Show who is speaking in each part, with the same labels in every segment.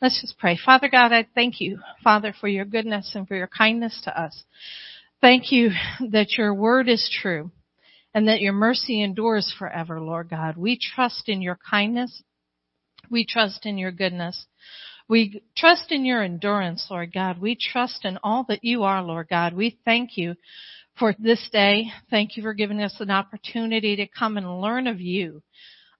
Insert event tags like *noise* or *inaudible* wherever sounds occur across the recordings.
Speaker 1: Let's just pray. Father God, I thank you, Father, for your goodness and for your kindness to us. Thank you that your word is true and that your mercy endures forever, Lord God. We trust in your kindness. We trust in your goodness. We trust in your endurance, Lord God. We trust in all that you are, Lord God. We thank you for this day. Thank you for giving us an opportunity to come and learn of you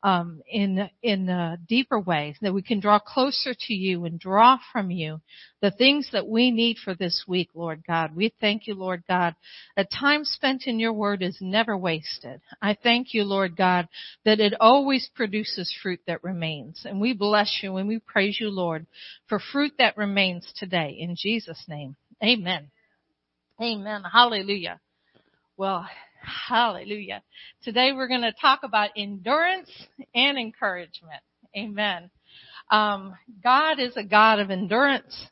Speaker 1: um, in in deeper way, that we can draw closer to you and draw from you the things that we need for this week, Lord God. We thank you, Lord God, that time spent in your word is never wasted. I thank you, Lord God, that it always produces fruit that remains. And we bless you and we praise you, Lord, for fruit that remains today. In Jesus' name. Amen. Amen. Hallelujah. Well, Hallelujah. Today we're going to talk about endurance and encouragement. Amen. Um, God is a God of endurance.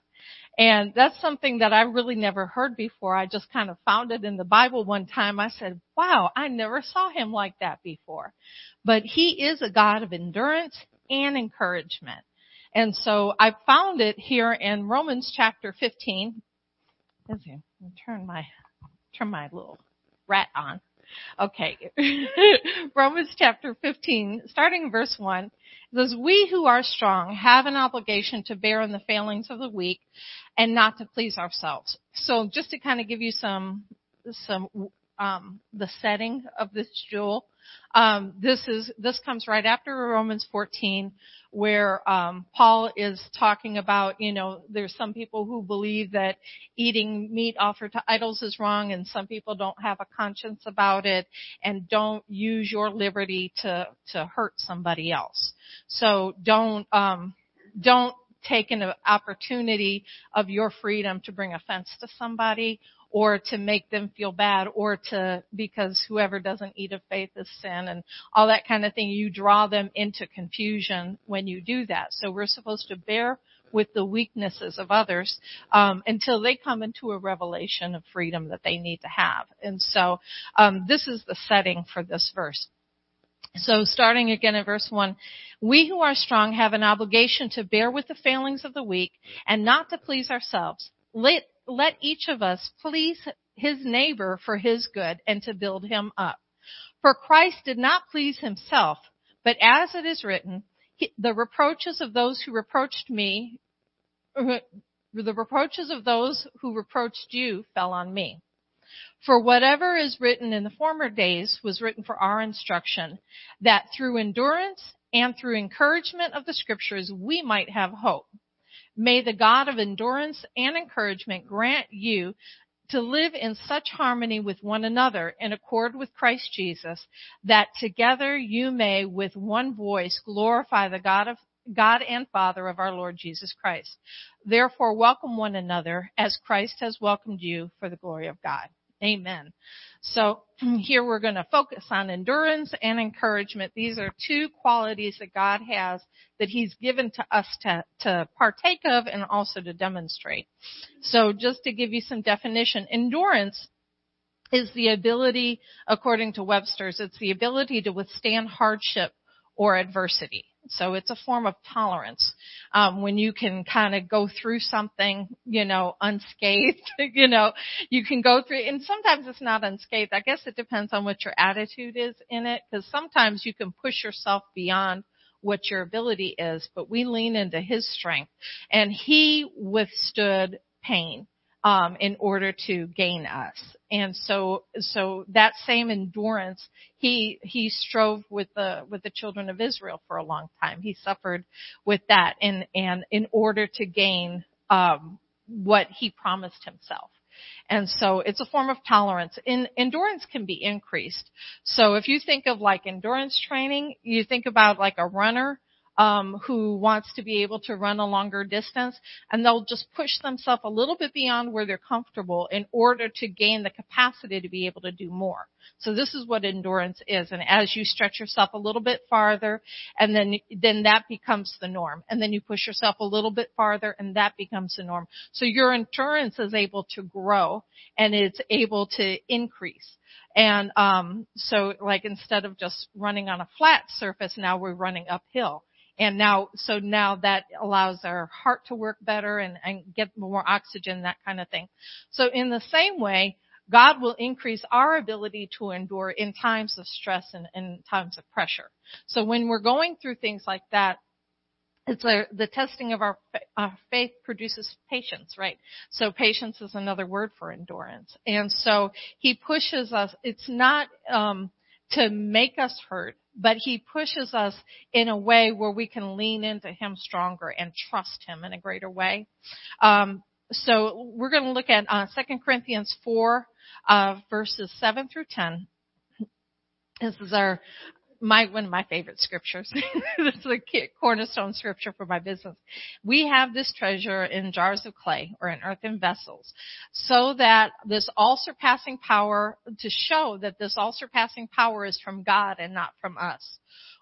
Speaker 1: And that's something that I really never heard before. I just kind of found it in the Bible one time. I said, wow, I never saw him like that before. But he is a God of endurance and encouragement. And so I found it here in Romans chapter 15. Let's see, turn my, turn my little rat on. Okay. *laughs* Romans chapter 15, starting verse 1, says, We who are strong have an obligation to bear in the failings of the weak and not to please ourselves. So just to kind of give you some, some, um, the setting of this jewel, um, this is, this comes right after Romans 14 where um, Paul is talking about, you know, there's some people who believe that eating meat offered to idols is wrong, and some people don't have a conscience about it, and don't use your liberty to to hurt somebody else. So don't um, don't take an opportunity of your freedom to bring offense to somebody or to make them feel bad or to, because whoever doesn't eat of faith is sin and all that kind of thing. You draw them into confusion when you do that. So we're supposed to bear with the weaknesses of others um, until they come into a revelation of freedom that they need to have. And so um, this is the setting for this verse. So starting again in verse 1, we who are strong have an obligation to bear with the failings of the weak and not to please ourselves. Let let each of us please his neighbor for his good and to build him up. For Christ did not please himself, but as it is written, the reproaches of those who reproached me, *laughs* the reproaches of those who reproached you fell on me. For whatever is written in the former days was written for our instruction, that through endurance and through encouragement of the scriptures we might have hope. May the God of endurance and encouragement grant you to live in such harmony with one another in accord with Christ Jesus that together you may with one voice glorify the God of God and Father of our Lord Jesus Christ. Therefore welcome one another as Christ has welcomed you for the glory of God. Amen. So *clears throat* here we're going to focus on endurance and encouragement. These are two qualities that God has that He's given to us to, to partake of and also to demonstrate. So just to give you some definition, endurance is the ability, according to Webster's, it's the ability to withstand hardship or adversity. So it's a form of tolerance. Um, when you can kind of go through something, you know, unscathed, *laughs* you know, you can go through, and sometimes it's not unscathed. I guess it depends on what your attitude is in it, because sometimes you can push yourself beyond what your ability is, but we lean into his strength. And he withstood pain um, in order to gain us. And so, so that same endurance, he he strove with the with the children of Israel for a long time. He suffered with that, and and in order to gain um, what he promised himself. And so it's a form of tolerance. In, endurance can be increased. So if you think of like endurance training, you think about like a runner um, who wants to be able to run a longer distance, and they'll just push themselves a little bit beyond where they're comfortable in order to gain the capacity to be able to do more. So this is what endurance is, and as you stretch yourself a little bit farther, and then then that becomes the norm, and then you push yourself a little bit farther, and that becomes the norm. So your endurance is able to grow, and it's able to increase. And um, so, like instead of just running on a flat surface, now we're running uphill And now, so now that allows our heart to work better and, and get more oxygen, that kind of thing. So in the same way, God will increase our ability to endure in times of stress and in times of pressure. So when we're going through things like that, it's a, the testing of our, our faith produces patience, right? So patience is another word for endurance. And so he pushes us, it's not, um, to make us hurt, but he pushes us in a way where we can lean into him stronger and trust him in a greater way. Um, so we're going to look at uh, 2 Corinthians 4, uh, verses 7 through 10. This is our my one of my favorite scriptures. *laughs* this is a cornerstone scripture for my business. We have this treasure in jars of clay or in earthen vessels, so that this all surpassing power to show that this all surpassing power is from God and not from us.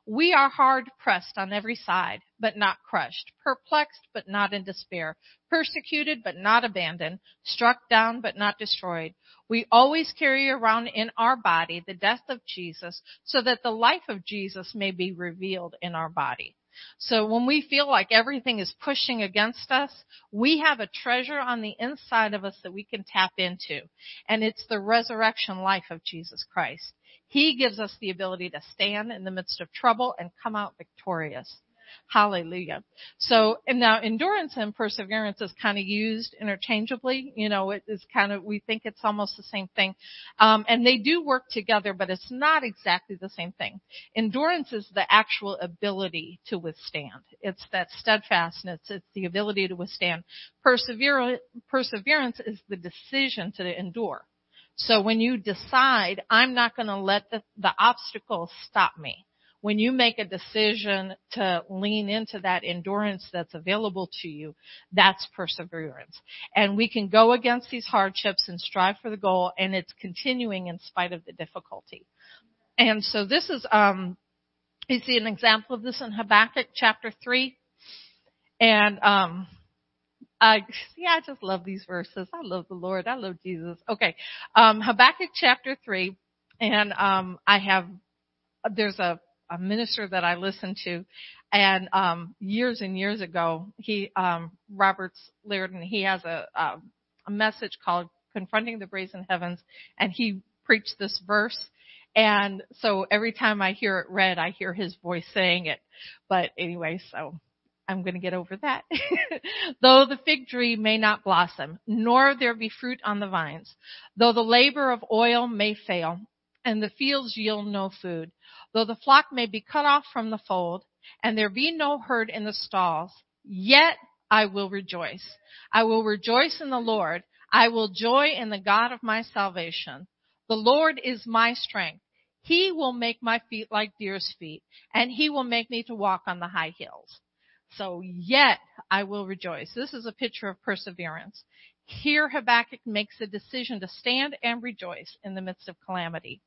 Speaker 1: We are hard pressed on every side, but not crushed, perplexed, but not in despair, persecuted, but not abandoned, struck down, but not destroyed. We always carry around in our body the death of Jesus so that the life of Jesus may be revealed in our body. So when we feel like everything is pushing against us, we have a treasure on the inside of us that we can tap into. And it's the resurrection life of Jesus Christ. He gives us the ability to stand in the midst of trouble and come out victorious. Hallelujah. So, and now endurance and perseverance is kind of used interchangeably. You know, it is kind of, we think it's almost the same thing. Um, and they do work together, but it's not exactly the same thing. Endurance is the actual ability to withstand. It's that steadfastness. It's the ability to withstand. Perseverance, perseverance is the decision to endure. So when you decide, I'm not going to let the, the obstacles stop me. When you make a decision to lean into that endurance that's available to you, that's perseverance. And we can go against these hardships and strive for the goal and it's continuing in spite of the difficulty. And so this is, um, you see an example of this in Habakkuk chapter 3. And, um, I yeah, I just love these verses. I love the Lord. I love Jesus. Okay. Um Habakkuk chapter three. And um I have there's a, a minister that I listen to and um years and years ago he um Roberts Liardon he has a, a a message called Confronting the Brazen Heavens and he preached this verse and so every time I hear it read I hear his voice saying it. But anyway, so I'm going to get over that. *laughs* though the fig tree may not blossom, nor there be fruit on the vines, though the labor of oil may fail, and the fields yield no food, though the flock may be cut off from the fold, and there be no herd in the stalls, yet I will rejoice. I will rejoice in the Lord. I will joy in the God of my salvation. The Lord is my strength. He will make my feet like deer's feet, and he will make me to walk on the high hills. So yet I will rejoice. This is a picture of perseverance. Here Habakkuk makes a decision to stand and rejoice in the midst of calamity.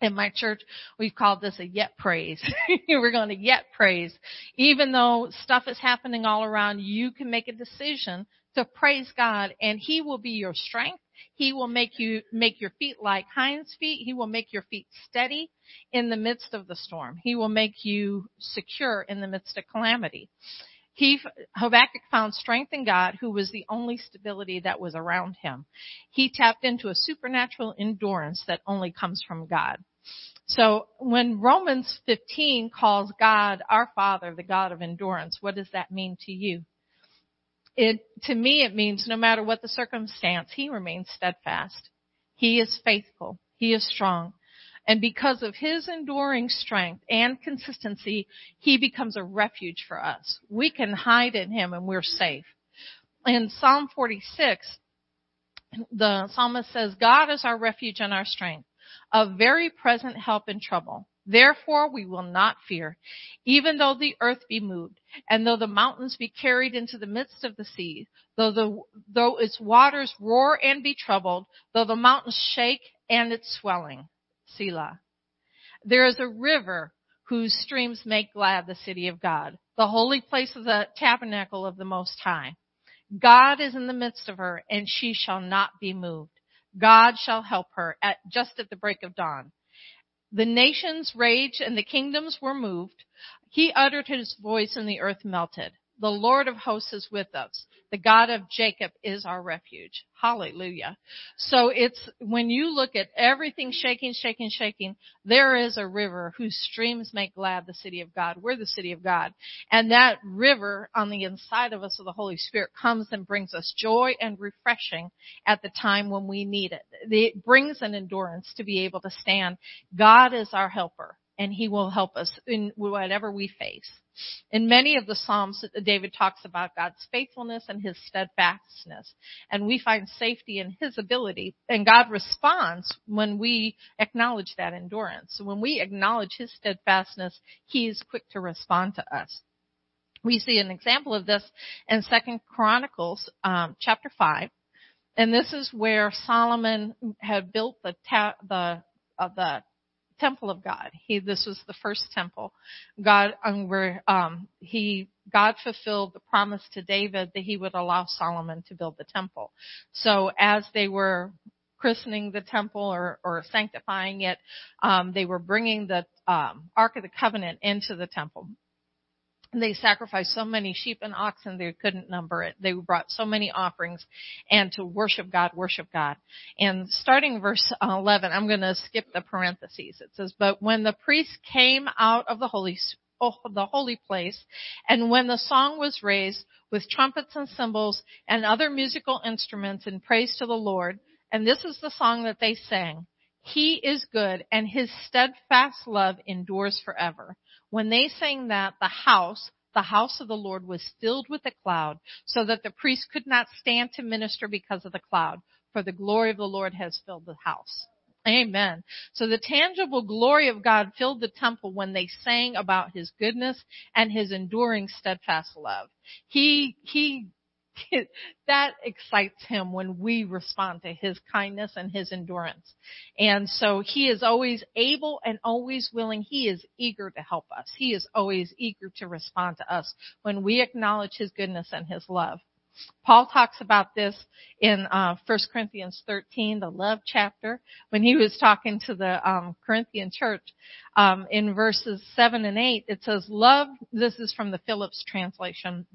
Speaker 1: In my church, we've called this a yet praise. *laughs* We're going to yet praise. Even though stuff is happening all around, you can make a decision to praise God and He will be your strength. He will make you, make your feet like hinds feet. He will make your feet steady in the midst of the storm. He will make you secure in the midst of calamity. He, Habakkuk found strength in God, who was the only stability that was around him. He tapped into a supernatural endurance that only comes from God. So when Romans 15 calls God our Father, the God of endurance, what does that mean to you? It, to me, it means no matter what the circumstance, He remains steadfast. He is faithful. He is strong. And because of his enduring strength and consistency, he becomes a refuge for us. We can hide in him and we're safe. In Psalm 46, the psalmist says, God is our refuge and our strength, a very present help in trouble. Therefore we will not fear, even though the earth be moved, and though the mountains be carried into the midst of the sea, though the, though its waters roar and be troubled, though the mountains shake and its swelling. Selah. There is a river whose streams make glad the city of God, the holy place of the tabernacle of the Most High. God is in the midst of her, and she shall not be moved. God shall help her at just at the break of dawn. The nations raged and the kingdoms were moved. He uttered his voice and the earth melted. The Lord of hosts is with us. The God of Jacob is our refuge. Hallelujah. So it's, when you look at everything shaking, shaking, shaking, there is a river whose streams make glad the city of God. We're the city of God. And that river on the inside of us of the Holy Spirit comes and brings us joy and refreshing at the time when we need it. It brings an endurance to be able to stand. God is our helper and he will help us in whatever we face. In many of the Psalms, David talks about God's faithfulness and his steadfastness. And we find safety in his ability. And God responds when we acknowledge that endurance. When we acknowledge his steadfastness, he is quick to respond to us. We see an example of this in Second Chronicles um, chapter five, and this is where Solomon had built the ta- the uh, the temple of God. He, this was the first temple. God, um, where, um, he, God fulfilled the promise to David that he would allow Solomon to build the temple. So as they were christening the temple or, or sanctifying it, um, they were bringing the um, Ark of the Covenant into the temple they sacrificed so many sheep and oxen they couldn't number it. They brought so many offerings and to worship God, worship God. And starting verse 11, I'm going to skip the parentheses. It says, but when the priest came out of the holy, oh, the holy place and when the song was raised with trumpets and cymbals and other musical instruments in praise to the Lord, and this is the song that they sang, he is good and his steadfast love endures forever. When they sang that, the house, the house of the Lord was filled with a cloud so that the priest could not stand to minister because of the cloud, for the glory of the Lord has filled the house. Amen. So the tangible glory of God filled the temple when they sang about his goodness and his enduring steadfast love. He, he *laughs* that excites him when we respond to his kindness and his endurance. And so he is always able and always willing. He is eager to help us. He is always eager to respond to us when we acknowledge his goodness and his love. Paul talks about this in uh, 1 Corinthians 13, the love chapter, when he was talking to the um, Corinthian church. Um, in verses 7 and 8, it says, love, this is from the Phillips translation,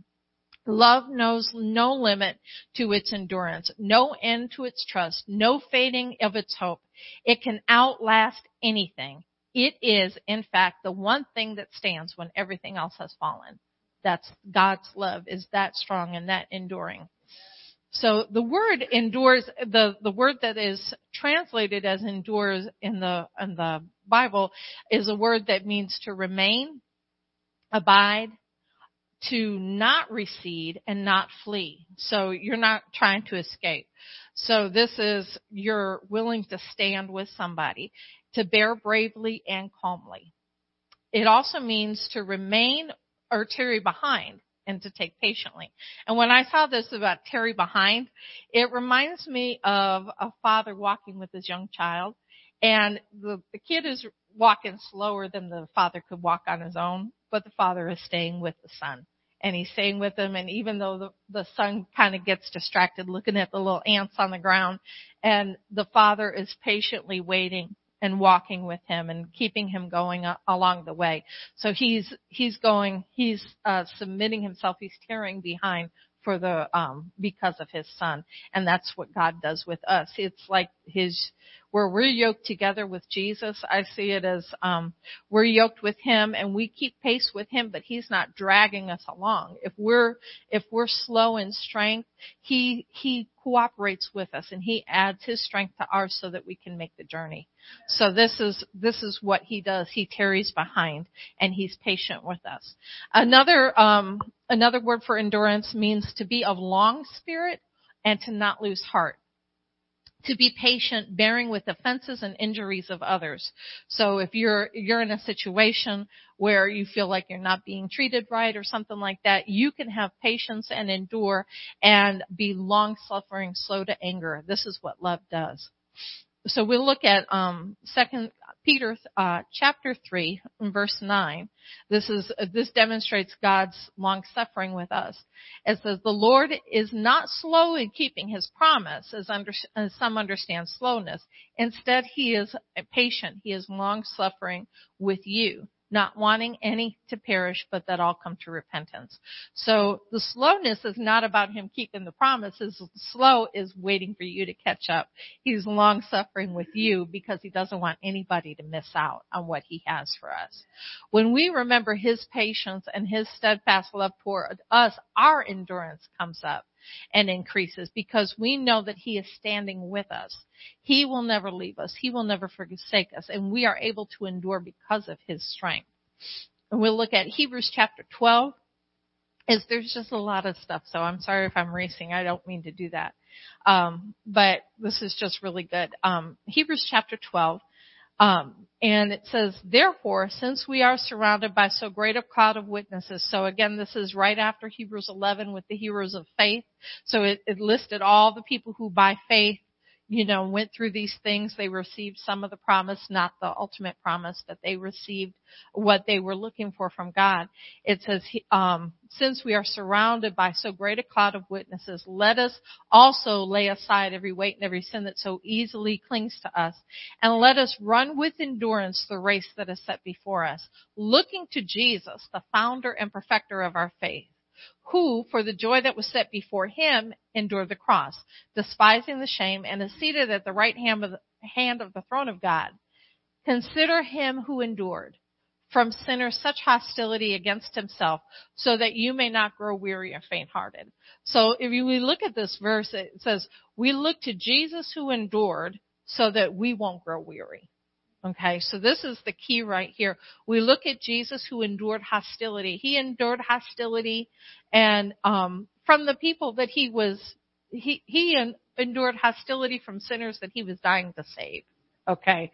Speaker 1: Love knows no limit to its endurance, no end to its trust, no fading of its hope. It can outlast anything. It is, in fact, the one thing that stands when everything else has fallen. That's God's love is that strong and that enduring. So the word endures, the, the word that is translated as endures in the, in the Bible is a word that means to remain, abide, to not recede and not flee. So you're not trying to escape. So this is you're willing to stand with somebody, to bear bravely and calmly. It also means to remain or tarry behind and to take patiently. And when I saw this about tarry behind, it reminds me of a father walking with his young child and the, the kid is walking slower than the father could walk on his own, but the father is staying with the son and he's staying with them. And even though the, the son kind of gets distracted looking at the little ants on the ground and the father is patiently waiting and walking with him and keeping him going along the way. So he's, he's going, he's, uh, submitting himself, he's tearing behind for the, um, because of his son. And that's what God does with us. It's like his, where we're yoked together with Jesus, I see it as um, we're yoked with Him and we keep pace with Him, but He's not dragging us along. If we're if we're slow in strength, He He cooperates with us and He adds His strength to ours so that we can make the journey. So this is this is what He does. He tarries behind and He's patient with us. Another um, another word for endurance means to be of long spirit and to not lose heart to be patient, bearing with offenses and injuries of others. So if you're, you're in a situation where you feel like you're not being treated right or something like that, you can have patience and endure and be long suffering, slow to anger. This is what love does. So we'll look at, um, second Peter uh, chapter 3 verse 9. This is this demonstrates God's long suffering with us. It says the Lord is not slow in keeping his promise as, under, as some understand slowness. Instead he is patient. He is long suffering with you not wanting any to perish, but that all come to repentance. So the slowness is not about him keeping the promises. Slow is waiting for you to catch up. He's long suffering with you because he doesn't want anybody to miss out on what he has for us. When we remember his patience and his steadfast love toward us, our endurance comes up and increases because we know that He is standing with us. He will never leave us. He will never forsake us and we are able to endure because of His strength. And we'll look at Hebrews chapter 12 is there's just a lot of stuff. So I'm sorry if I'm racing. I don't mean to do that. Um, but this is just really good. Um, Hebrews chapter 12 um, and it says, therefore, since we are surrounded by so great a cloud of witnesses, so again, this is right after Hebrews 11 with the heroes of faith. So it, it listed all the people who by faith you know, went through these things. They received some of the promise, not the ultimate promise, but they received what they were looking for from God. It says, um, since we are surrounded by so great a cloud of witnesses, let us also lay aside every weight and every sin that so easily clings to us, and let us run with endurance the race that is set before us, looking to Jesus, the founder and perfecter of our faith who, for the joy that was set before him, endured the cross, despising the shame, and is seated at the right hand of the, hand of the throne of God. Consider him who endured from sinners such hostility against himself, so that you may not grow weary or faint-hearted. So if we look at this verse, it says, we look to Jesus who endured so that we won't grow weary. Okay, so this is the key right here. We look at Jesus who endured hostility. He endured hostility and um, from the people that he was he he endured hostility from sinners that he was dying to save. Okay.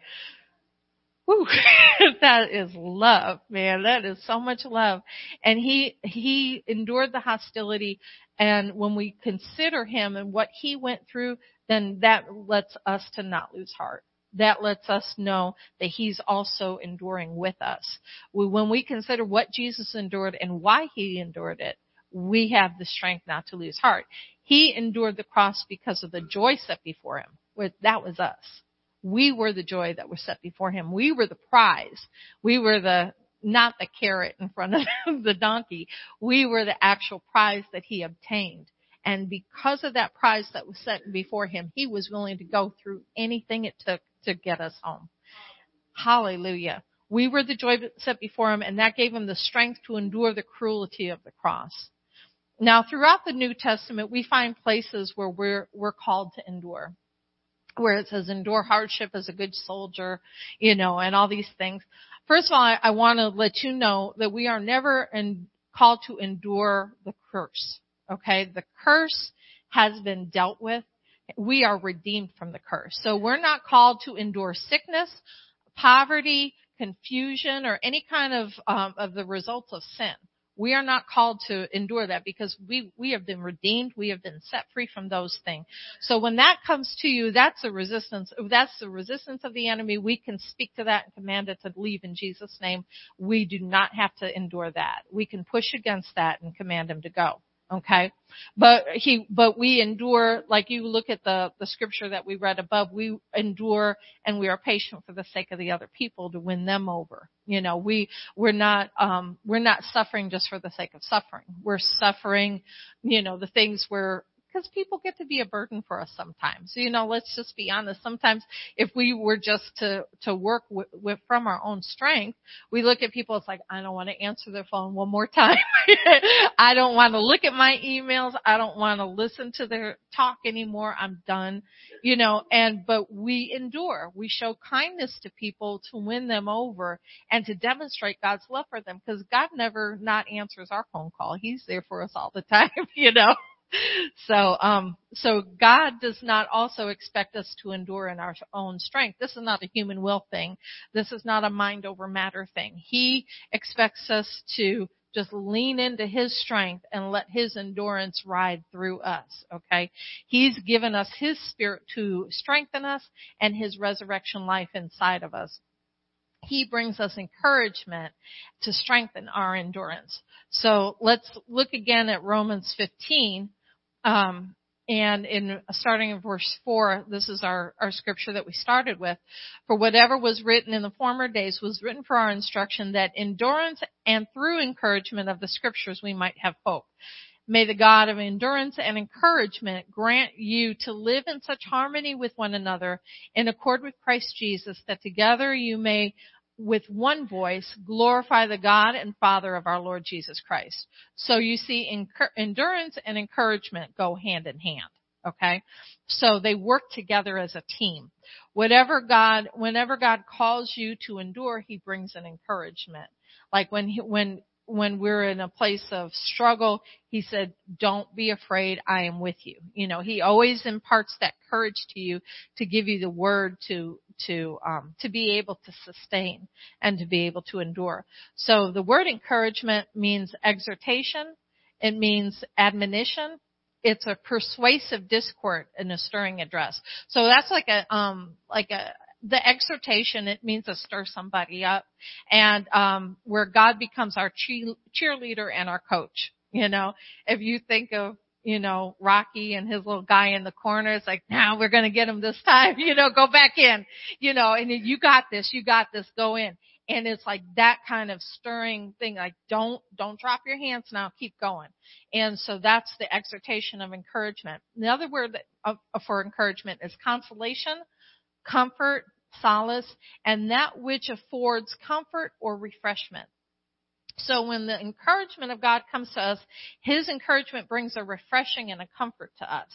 Speaker 1: Whew, *laughs* that is love, man. That is so much love. And he, he endured the hostility. And when we consider him and what he went through, then that lets us to not lose heart that lets us know that he's also enduring with us. When we consider what Jesus endured and why he endured it, we have the strength not to lose heart. He endured the cross because of the joy set before him. That was us. We were the joy that was set before him. We were the prize. We were the, not the carrot in front of *laughs* the donkey. We were the actual prize that he obtained. And because of that prize that was set before him, he was willing to go through anything it took to get us home. Hallelujah. We were the joy set before him and that gave him the strength to endure the cruelty of the cross. Now throughout the New Testament, we find places where we're, we're called to endure. Where it says endure hardship as a good soldier, you know, and all these things. First of all, I, I want to let you know that we are never in, called to endure the curse. Okay? The curse has been dealt with we are redeemed from the curse. So we're not called to endure sickness, poverty, confusion, or any kind of um, of the results of sin. We are not called to endure that because we we have been redeemed. We have been set free from those things. So when that comes to you, that's a resistance. That's the resistance of the enemy. We can speak to that and command it to leave in Jesus' name. We do not have to endure that. We can push against that and command him to go. Okay. But he, but we endure, like you look at the, the scripture that we read above, we endure and we are patient for the sake of the other people to win them over. You know, we, we're not, um, we're not suffering just for the sake of suffering. We're suffering, you know, the things where because people get to be a burden for us sometimes. You know, let's just be honest. Sometimes if we were just to, to work with, with from our own strength, we look at people, it's like, I don't want to answer their phone one more *laughs* time. I don't want to look at my emails. I don't want to listen to their talk anymore. I'm done. You know, and, but we endure. We show kindness to people to win them over and to demonstrate God's love for them because God never not answers our phone call. He's there for us all the *laughs* time, you know so, um, so God does not also expect us to endure in our own strength. This is not a human will thing. This is not a mind over matter thing. He expects us to just lean into His strength and let His endurance ride through us, okay? He's given us His Spirit to strengthen us and His resurrection life inside of us. he brings us encouragement to strengthen our endurance. So let's look again at Romans 15. Um, and in starting in verse 4, this is our, our scripture that we started with. For whatever was written in the former days was written for our instruction that endurance and through encouragement of the scriptures we might have hope. May the God of endurance and encouragement grant you to live in such harmony with one another in accord with Christ Jesus that together you may with one voice glorify the God and Father of our Lord Jesus Christ. So you see endurance and encouragement go hand in hand. Okay? So they work together as a team. Whatever God, whenever God calls you to endure, He brings an encouragement. Like when he, when when we're in a place of struggle, he said, don't be afraid. I am with you. You know, he always imparts that courage to you to give you the word to, to, um, to be able to sustain and to be able to endure. So the word encouragement means exhortation. It means admonition. It's a persuasive discourse and a stirring address. So that's like a, um, like a, the exhortation, it means to stir somebody up and, um, where God becomes our cheerleader and our coach. You know, if you think of, you know, Rocky and his little guy in the corner, it's like, now we're going to get him this *laughs* time, you know, go back in, you know, and you got this, you got this, go in. And it's like that kind of stirring thing, like don't, don't drop your hands now, keep going. And so that's the exhortation of encouragement. The other word that, uh, for encouragement is consolation comfort, solace, and that which affords comfort or refreshment. So when the encouragement of God comes to us, His encouragement brings a refreshing and a comfort to us.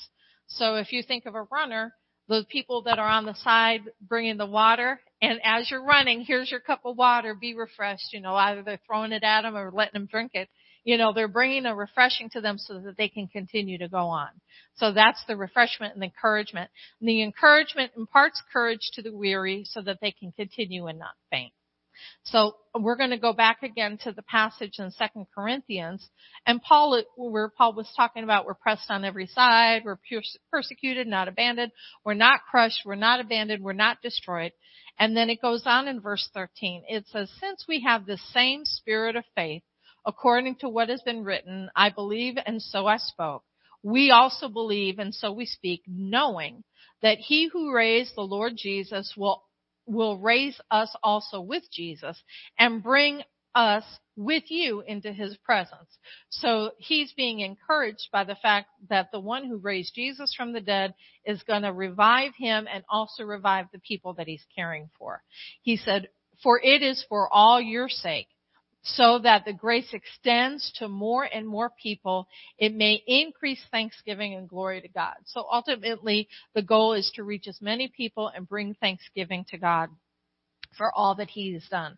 Speaker 1: So if you think of a runner, those people that are on the side bringing the water, and as you're running, here's your cup of water, be refreshed. You know, either they're throwing it at them or letting them drink it you know, they're bringing a refreshing to them so that they can continue to go on. So that's the refreshment and encouragement. And the encouragement imparts courage to the weary so that they can continue and not faint. So we're going to go back again to the passage in Second Corinthians, and Paul, where Paul was talking about we're pressed on every side, we're persecuted, not abandoned, we're not crushed, we're not abandoned, we're not destroyed. And then it goes on in verse 13. It says, since we have the same spirit of faith, according to what has been written, I believe and so I spoke. We also believe and so we speak, knowing that he who raised the Lord Jesus will, will raise us also with Jesus and bring us with you into his presence. So he's being encouraged by the fact that the one who raised Jesus from the dead is going to revive him and also revive the people that he's caring for. He said, for it is for all your sake so that the grace extends to more and more people. It may increase thanksgiving and glory to God. So ultimately, the goal is to reach as many people and bring thanksgiving to God for all that He has done.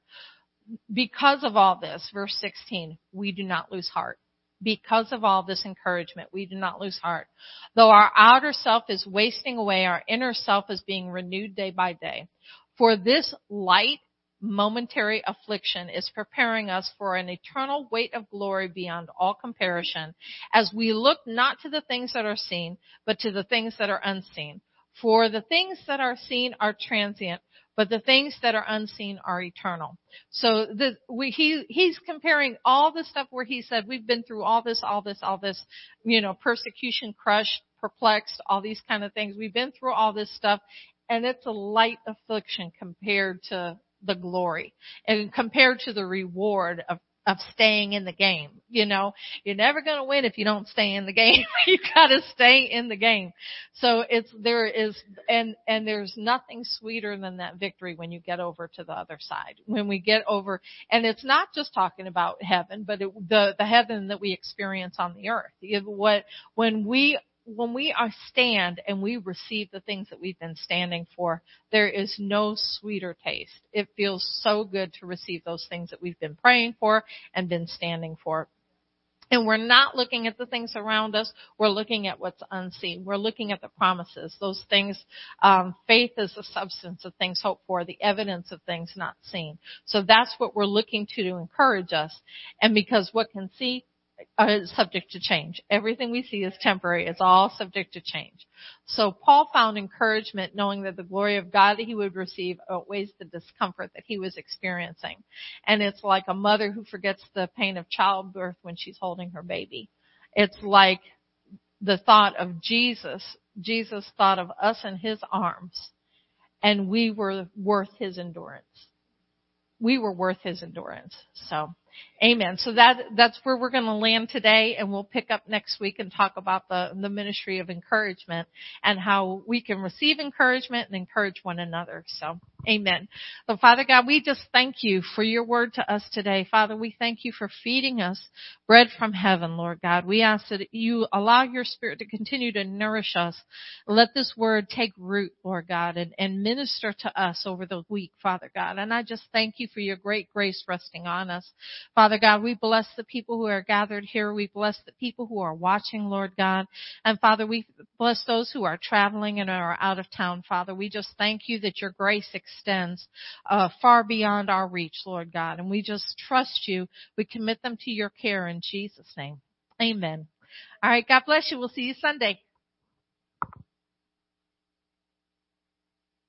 Speaker 1: Because of all this, verse 16, we do not lose heart. Because of all this encouragement, we do not lose heart. Though our outer self is wasting away, our inner self is being renewed day by day. For this light momentary affliction is preparing us for an eternal weight of glory beyond all comparison as we look not to the things that are seen, but to the things that are unseen. For the things that are seen are transient, but the things that are unseen are eternal. So the, we, he, he's comparing all the stuff where he said, we've been through all this, all this, all this, you know, persecution, crushed, perplexed, all these kind of things. We've been through all this stuff and it's a light affliction compared to the glory and compared to the reward of of staying in the game. You know, you're never going to win if you don't stay in the game. *laughs* you got to stay in the game. So it's there is and and there's nothing sweeter than that victory when you get over to the other side. When we get over and it's not just talking about heaven, but it, the the heaven that we experience on the earth. What when we when we are stand and we receive the things that we've been standing for, there is no sweeter taste. It feels so good to receive those things that we've been praying for and been standing for. And we're not looking at the things around us. We're looking at what's unseen. We're looking at the promises. Those things, um, faith is the substance of things hoped for, the evidence of things not seen. So that's what we're looking to to encourage us. And because what can see uh, subject to change. Everything we see is temporary. It's all subject to change. So Paul found encouragement knowing that the glory of God that he would receive outweighs the discomfort that he was experiencing. And it's like a mother who forgets the pain of childbirth when she's holding her baby. It's like the thought of Jesus. Jesus thought of us in his arms and we were worth his endurance. We were worth his endurance. So Amen. So that, that's where we're going to land today and we'll pick up next week and talk about the, the ministry of encouragement and how we can receive encouragement and encourage one another. So, amen. So Father God, we just thank you for your word to us today. Father, we thank you for feeding us bread from heaven, Lord God. We ask that you allow your spirit to continue to nourish us. Let this word take root, Lord God, and, and minister to us over the week, Father God. And I just thank you for your great grace resting on us. Father God, we bless the people who are gathered here. We bless the people who are watching, Lord God. And Father, we bless those who are traveling and are out of town, Father. We just thank you that your grace extends uh, far beyond our reach, Lord God. And we just trust you. We commit them to your care in Jesus' name. Amen. All right. God bless you. We'll see you Sunday.